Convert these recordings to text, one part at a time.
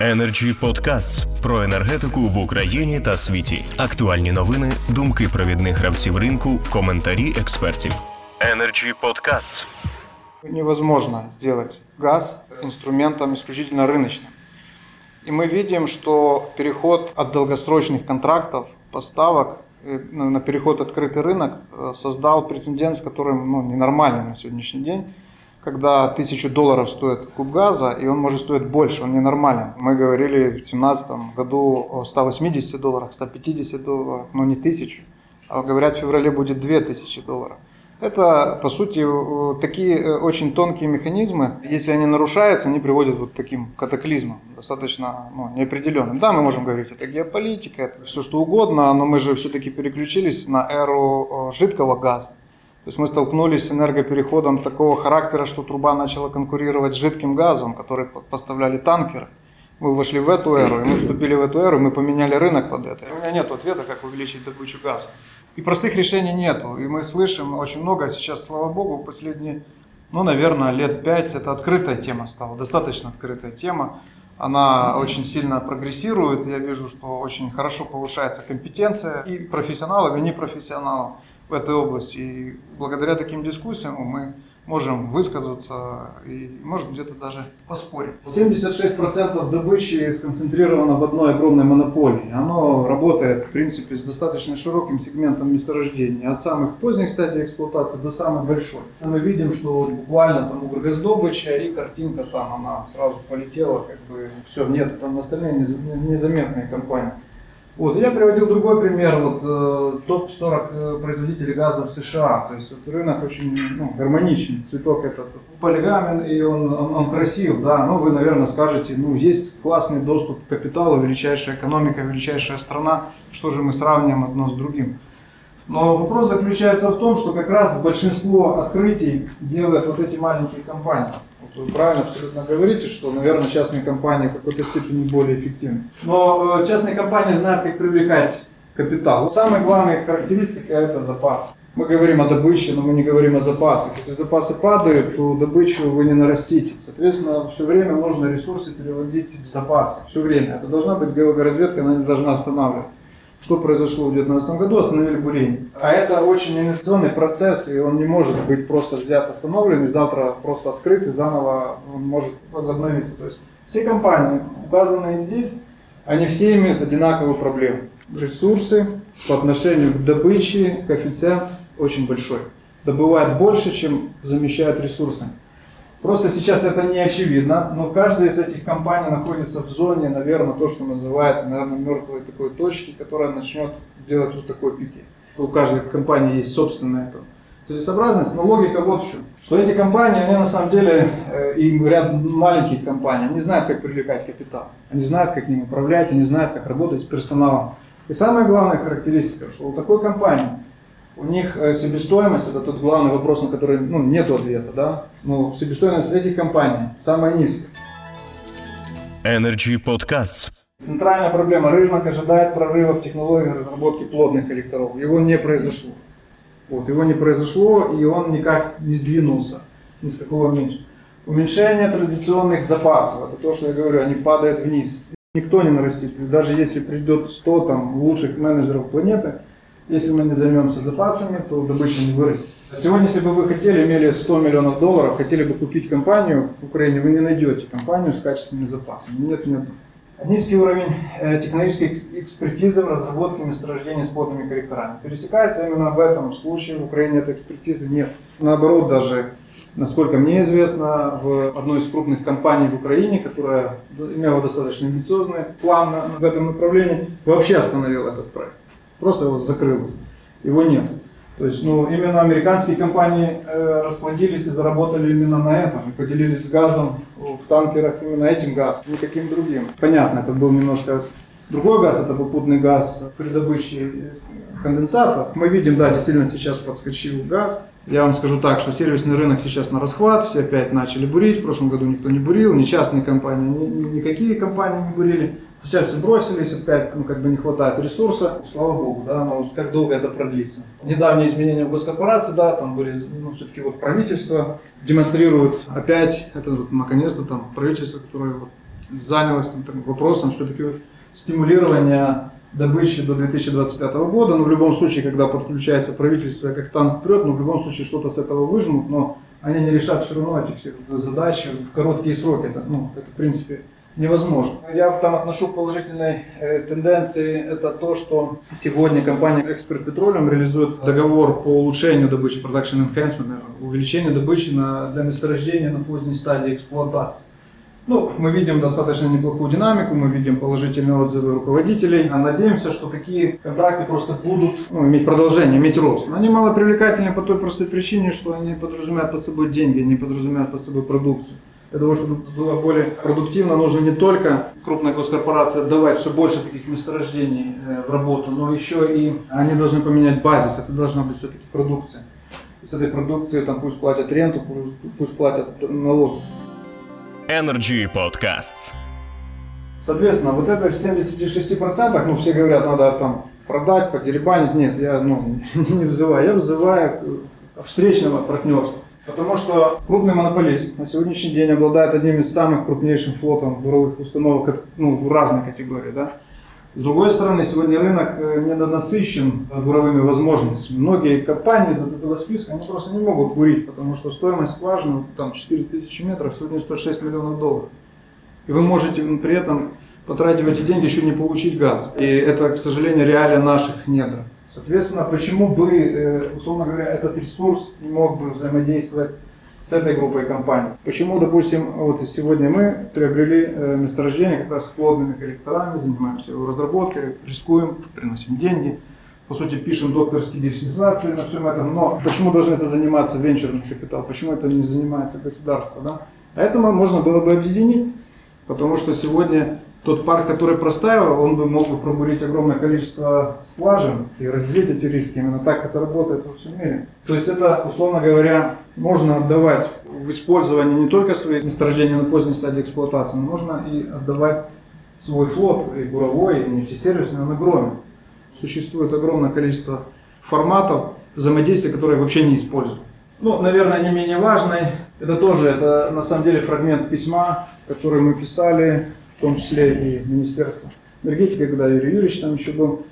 Energy Podcasts про енергетику в Україні та світі. Актуальні новини, думки провідних гравців ринку, коментарі експертів. Energy Podcasts. невозможно сделать газ инструментом исключительно рыночным. И мы видим, что переход от долгосрочных контрактов, поставок э, на на переход в открытый рынок э, создал прецедент, с которым ну, ненормальный на сегодняшний день, когда тысячу долларов стоит куб газа, и он может стоить больше, он ненормален. Мы говорили в 2017 году о 180 долларах, 150 долларах, но не тысячу. А говорят, в феврале будет 2000 долларов. Это, по сути, э, такие э, очень тонкие механизмы. Если они нарушаются, они приводят вот к таким катаклизмам, достаточно ну, неопределенным. Да, мы можем говорить, это геополитика, это все что угодно, но мы же все-таки переключились на эру э, жидкого газа. То есть мы столкнулись с энергопереходом такого характера, что труба начала конкурировать с жидким газом, который по- поставляли танкеры. Мы вошли в эту эру, и мы вступили в эту эру, мы поменяли рынок под это. У меня нет ответа, как увеличить добычу газа. И простых решений нету. И мы слышим очень много сейчас, слава богу, последние, ну, наверное, лет пять это открытая тема стала, достаточно открытая тема. Она очень сильно прогрессирует. Я вижу, что очень хорошо повышается компетенция и профессионалов, и непрофессионалов в этой области. И благодаря таким дискуссиям мы можем высказаться и, может, где-то даже поспорить. 76% добычи сконцентрировано в одной огромной монополии. Оно работает, в принципе, с достаточно широким сегментом месторождения, от самых поздних стадий эксплуатации до самых большой. Мы видим, что буквально там угроздобыча и картинка там, она сразу полетела, как бы все, нет, там остальные неза- незаметные компании. Вот, я приводил другой пример, вот э, топ-40 э, производителей газа в США, то есть вот рынок очень ну, гармоничный, цветок этот полигамен и он, он, он красив, да, ну вы, наверное, скажете, ну есть классный доступ к капиталу, величайшая экономика, величайшая страна, что же мы сравниваем одно с другим. Но вопрос заключается в том, что как раз большинство открытий делают вот эти маленькие компании. Вот вы правильно абсолютно говорите, что, наверное, частные компании в какой-то степени более эффективны. Но э, частные компании знают, как привлекать капитал. Вот самая главная характеристика – это запас. Мы говорим о добыче, но мы не говорим о запасах. Если запасы падают, то добычу вы не нарастите. Соответственно, все время нужно ресурсы переводить в запасы. Все время. Это должна быть геологоразведка, она не должна останавливаться. Что произошло в 2019 году? Остановили бурение. А это очень инновационный процесс, и он не может быть просто взят, остановлен, и завтра просто открыт, и заново он может возобновиться. То есть все компании, указанные здесь, они все имеют одинаковую проблему. Ресурсы по отношению к добыче, коэффициент очень большой. Добывает больше, чем замещает ресурсами. Просто сейчас это не очевидно, но каждая из этих компаний находится в зоне, наверное, то, что называется, наверное, мертвой такой точки, которая начнет делать вот такой пике. У каждой компании есть собственная там, целесообразность, но логика вот в чем. Что эти компании, они на самом деле, э, и ряд маленьких компаний, они знают, как привлекать капитал. Они знают, как ним управлять, они знают, как работать с персоналом. И самая главная характеристика, что у такой компании у них э, себестоимость, это тот главный вопрос, на который ну, нет ответа, да? Но себестоимость этих компаний самая низкая. Energy Podcasts. Центральная проблема. Рынок ожидает прорыва в технологии разработки плотных коллекторов. Его не произошло. Вот, его не произошло, и он никак не сдвинулся. Ни с какого меньше. Уменьшение традиционных запасов. Это то, что я говорю, они падают вниз. Никто не нарастит. Даже если придет 100 там, лучших менеджеров планеты, если мы не займемся запасами, то добыча не вырастет. Сегодня, если бы вы хотели, имели 100 миллионов долларов, хотели бы купить компанию в Украине, вы не найдете компанию с качественными запасами. Нет, нет. Низкий уровень э, технологической экс- экспертизы в разработке месторождений с плотными корректорами. Пересекается именно в этом случае. В Украине этой экспертизы нет. Наоборот, даже, насколько мне известно, в одной из крупных компаний в Украине, которая имела достаточно амбициозный план в этом направлении, вообще остановила этот проект. Просто его закрыла. Его нет. То есть, ну, именно американские компании э, расплодились и заработали именно на этом, и поделились газом в танкерах именно этим газом, никаким другим. Понятно, это был немножко другой газ, это попутный газ при добыче э, конденсата. Мы видим, да, действительно сейчас подскочил газ. Я вам скажу так, что сервисный рынок сейчас на расхват, все опять начали бурить, в прошлом году никто не бурил, ни частные компании, ни, ни- никакие компании не бурили. Сейчас все бросились, опять ну, как бы не хватает ресурса, слава богу, да, но как долго это продлится. Недавние изменения в госкорпорации, да, там были, ну, все-таки вот правительство демонстрирует опять, это вот наконец-то там правительство, которое вот занялась там, там, вопросом все-таки стимулирования добычи до 2025 года. Но в любом случае, когда подключается правительство, как танк прет, но в любом случае что-то с этого выжмут, но они не решат все равно этих всех задач в короткие сроки. Это, ну, это в принципе невозможно. Я там отношу положительной э, тенденции это то, что сегодня компания Expert Petroleum реализует договор по улучшению добычи, production enhancement, увеличению добычи на, для месторождения на поздней стадии эксплуатации. Ну, мы видим достаточно неплохую динамику, мы видим положительные отзывы руководителей. А надеемся, что такие контракты просто будут ну, иметь продолжение, иметь рост. Но они мало привлекательны по той простой причине, что они подразумевают под собой деньги, они подразумевают под собой продукцию. Для того, чтобы было более продуктивно, нужно не только крупная госкорпорация отдавать все больше таких месторождений э, в работу, но еще и они должны поменять базис. Это должна быть все-таки продукция. С этой продукцией там пусть платят ренту, пусть платят налоги. Energy Podcasts. Соответственно, вот это в 76%, ну все говорят, надо там продать, подеребанить. Нет, я ну, не взываю. Я взываю встречного партнерства. Потому что крупный монополист на сегодняшний день обладает одним из самых крупнейших флотом буровых установок ну, в разной категории. Да? С другой стороны, сегодня рынок э, недонасыщен буровыми возможностями. Многие компании из этого списка они просто не могут бурить, потому что стоимость скважины, там 4000 метров, сегодня стоит 6 миллионов долларов. И вы можете при этом, потратив эти деньги, еще не получить газ. И это, к сожалению, реалия наших недр. Соответственно, почему бы, э, условно говоря, этот ресурс не мог бы взаимодействовать с этой группой компаний. Почему, допустим, вот сегодня мы приобрели э, месторождение как раз с плодными коллекторами, занимаемся его разработкой, рискуем, приносим деньги, по сути, пишем докторские диссертации на всем этом, но почему должен это заниматься венчурный капитал, почему это не занимается государство, да? А это можно было бы объединить, потому что сегодня тот парк, который простаивал, он бы мог бы пробурить огромное количество скважин и разделить эти риски. Именно так это работает во всем мире. То есть это, условно говоря, можно отдавать в использование не только свои месторождения на поздней стадии эксплуатации, но можно и отдавать свой флот, и буровой, и нефтесервисный на громе. Существует огромное количество форматов взаимодействия, которые вообще не используют. Ну, наверное, не менее важный, это тоже, это на самом деле фрагмент письма, который мы писали в том числе и Министерство энергетики, когда Юрий Юрьевич там еще был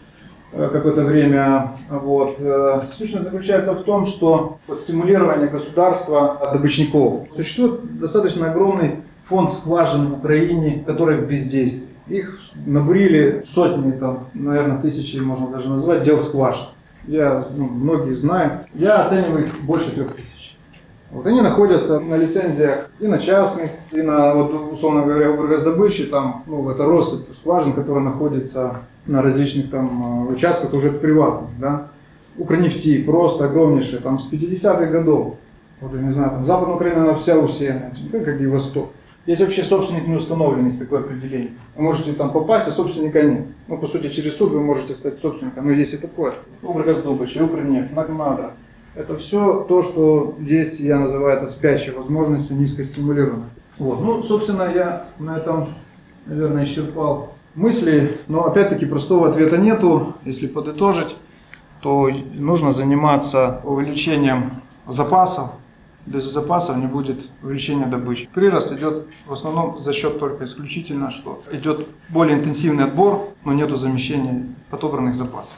э, какое-то время. Вот. Э, сущность заключается в том, что вот стимулирование государства добычников. Существует достаточно огромный фонд скважин в Украине, который в бездействии. Их набурили сотни, там, наверное, тысячи, можно даже назвать, дел скважин. Я, ну, многие знают. Я оцениваю их больше трех тысяч. Вот они находятся на лицензиях и на частных, и на, вот, условно говоря, в там, ну, это россыпь скважин, которая находится на различных там э, участках уже приватных, да. Укрнефти просто огромнейшие, там с 50-х годов. Вот, я не знаю, там Западная Украина, она вся усеяна, как и Восток. Есть вообще собственник не установленный, есть такое определение. Вы можете там попасть, а собственника нет. Ну, по сути, через суд вы можете стать собственником, но есть и такое. Укргаздобыча, Укрнефть, Магнадра. Это все то, что есть, я называю это спящей возможностью, низкостимулированной. Вот. Ну, собственно, я на этом, наверное, исчерпал мысли, но опять-таки простого ответа нету. Если подытожить, то нужно заниматься увеличением запасов. Без запасов не будет увеличения добычи. Прирост идет в основном за счет только исключительно, что идет более интенсивный отбор, но нету замещения отобранных запасов.